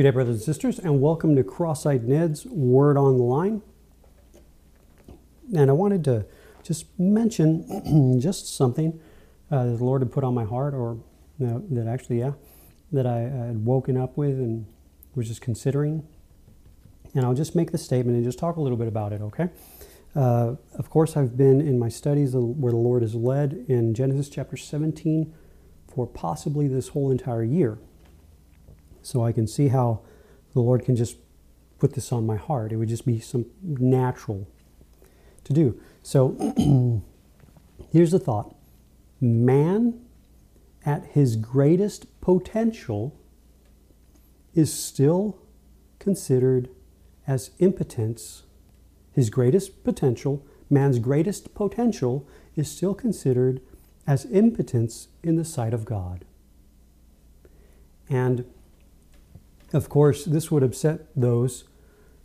Good day, brothers and sisters, and welcome to Cross Eyed Ned's Word on the Line. And I wanted to just mention just something uh, that the Lord had put on my heart, or no, that actually, yeah, that I had woken up with and was just considering. And I'll just make the statement and just talk a little bit about it, okay? Uh, of course, I've been in my studies where the Lord has led in Genesis chapter 17 for possibly this whole entire year. So I can see how the Lord can just put this on my heart. It would just be some natural to do. So here's the thought man at his greatest potential is still considered as impotence. His greatest potential, man's greatest potential, is still considered as impotence in the sight of God. And of course, this would upset those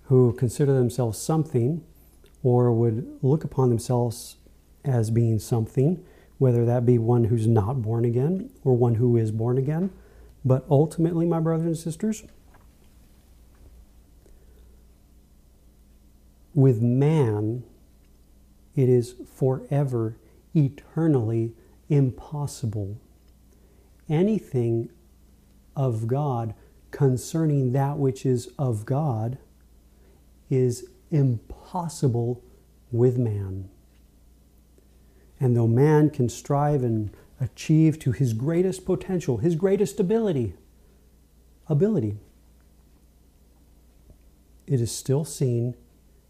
who consider themselves something or would look upon themselves as being something, whether that be one who's not born again or one who is born again. But ultimately, my brothers and sisters, with man, it is forever, eternally impossible. Anything of God concerning that which is of God is impossible with man. And though man can strive and achieve to his greatest potential, his greatest ability, ability, it is still seen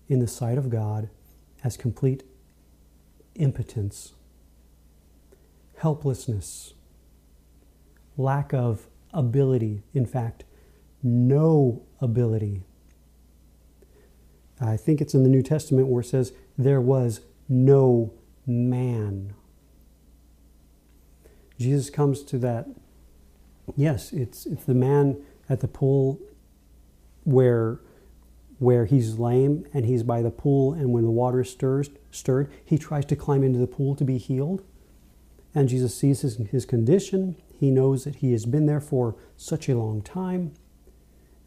in the sight of God as complete impotence, helplessness, lack of ability. In fact, no ability. I think it's in the New Testament where it says, There was no man. Jesus comes to that. Yes, it's, it's the man at the pool where, where he's lame and he's by the pool, and when the water stirs, stirred, he tries to climb into the pool to be healed. And Jesus sees his, his condition. He knows that he has been there for such a long time.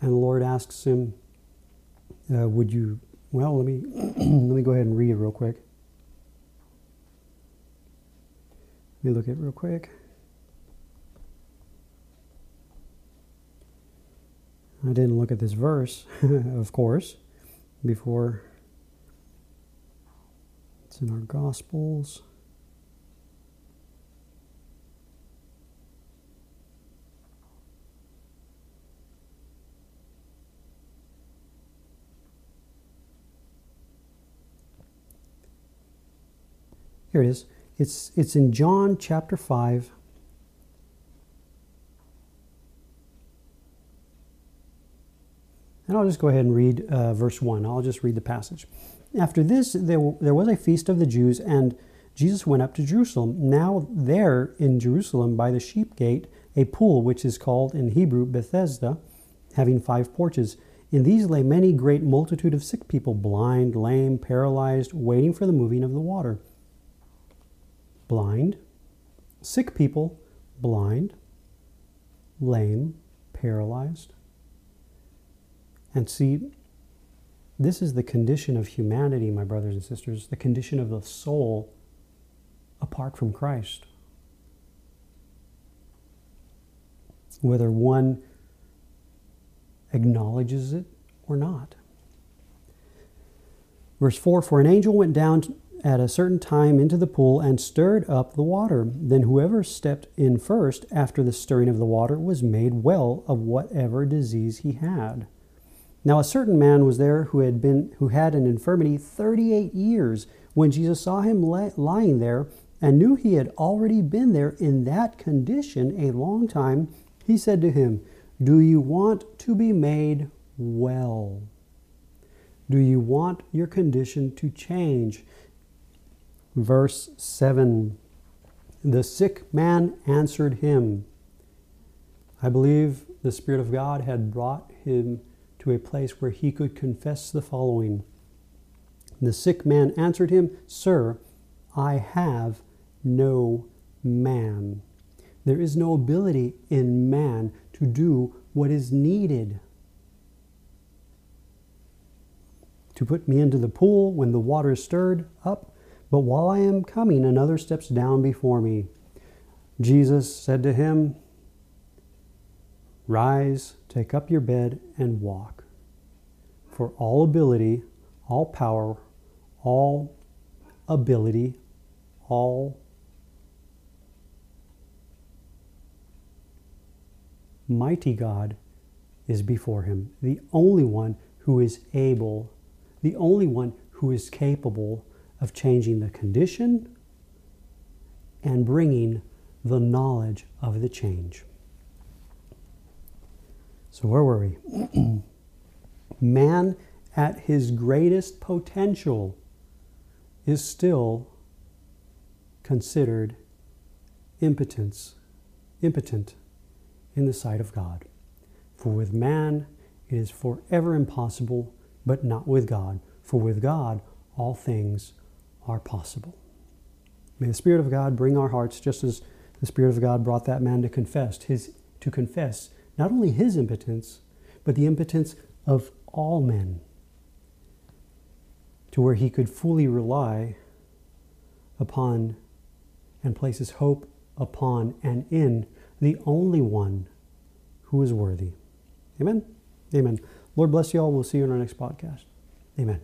And the Lord asks him, uh, Would you, well, let me, let me go ahead and read it real quick. Let me look at it real quick. I didn't look at this verse, of course, before it's in our Gospels. Here it is. It's, it's in John chapter 5. And I'll just go ahead and read uh, verse 1. I'll just read the passage. After this, there, there was a feast of the Jews, and Jesus went up to Jerusalem. Now, there in Jerusalem, by the sheep gate, a pool which is called in Hebrew Bethesda, having five porches. In these lay many great multitude of sick people, blind, lame, paralyzed, waiting for the moving of the water blind, sick people, blind, lame, paralyzed. And see, this is the condition of humanity, my brothers and sisters, the condition of the soul apart from Christ. Whether one acknowledges it or not. Verse 4 For an angel went down at a certain time into the pool and stirred up the water. Then whoever stepped in first after the stirring of the water was made well of whatever disease he had. Now a certain man was there who had been who had an infirmity 38 years. When Jesus saw him lying there and knew he had already been there in that condition a long time, he said to him, "Do you want to be made well?" Do you want your condition to change? verse 7. The sick man answered him. I believe the Spirit of God had brought him to a place where he could confess the following. The sick man answered him, Sir, I have no man. There is no ability in man to do what is needed. To put me into the pool when the water is stirred up, but while I am coming, another steps down before me. Jesus said to him, Rise, take up your bed, and walk. For all ability, all power, all ability, all mighty God is before him, the only one who is able, the only one who is capable of changing the condition and bringing the knowledge of the change. So, where were we? Man at his greatest potential is still considered impotence, impotent in the sight of God. For with man it is forever impossible, but not with God. For with God all things are possible. May the Spirit of God bring our hearts, just as the Spirit of God brought that man to confess his to confess not only his impotence, but the impotence of all men, to where he could fully rely upon and place his hope upon and in the only one who is worthy. Amen. Amen. Lord bless you all. We'll see you in our next podcast. Amen.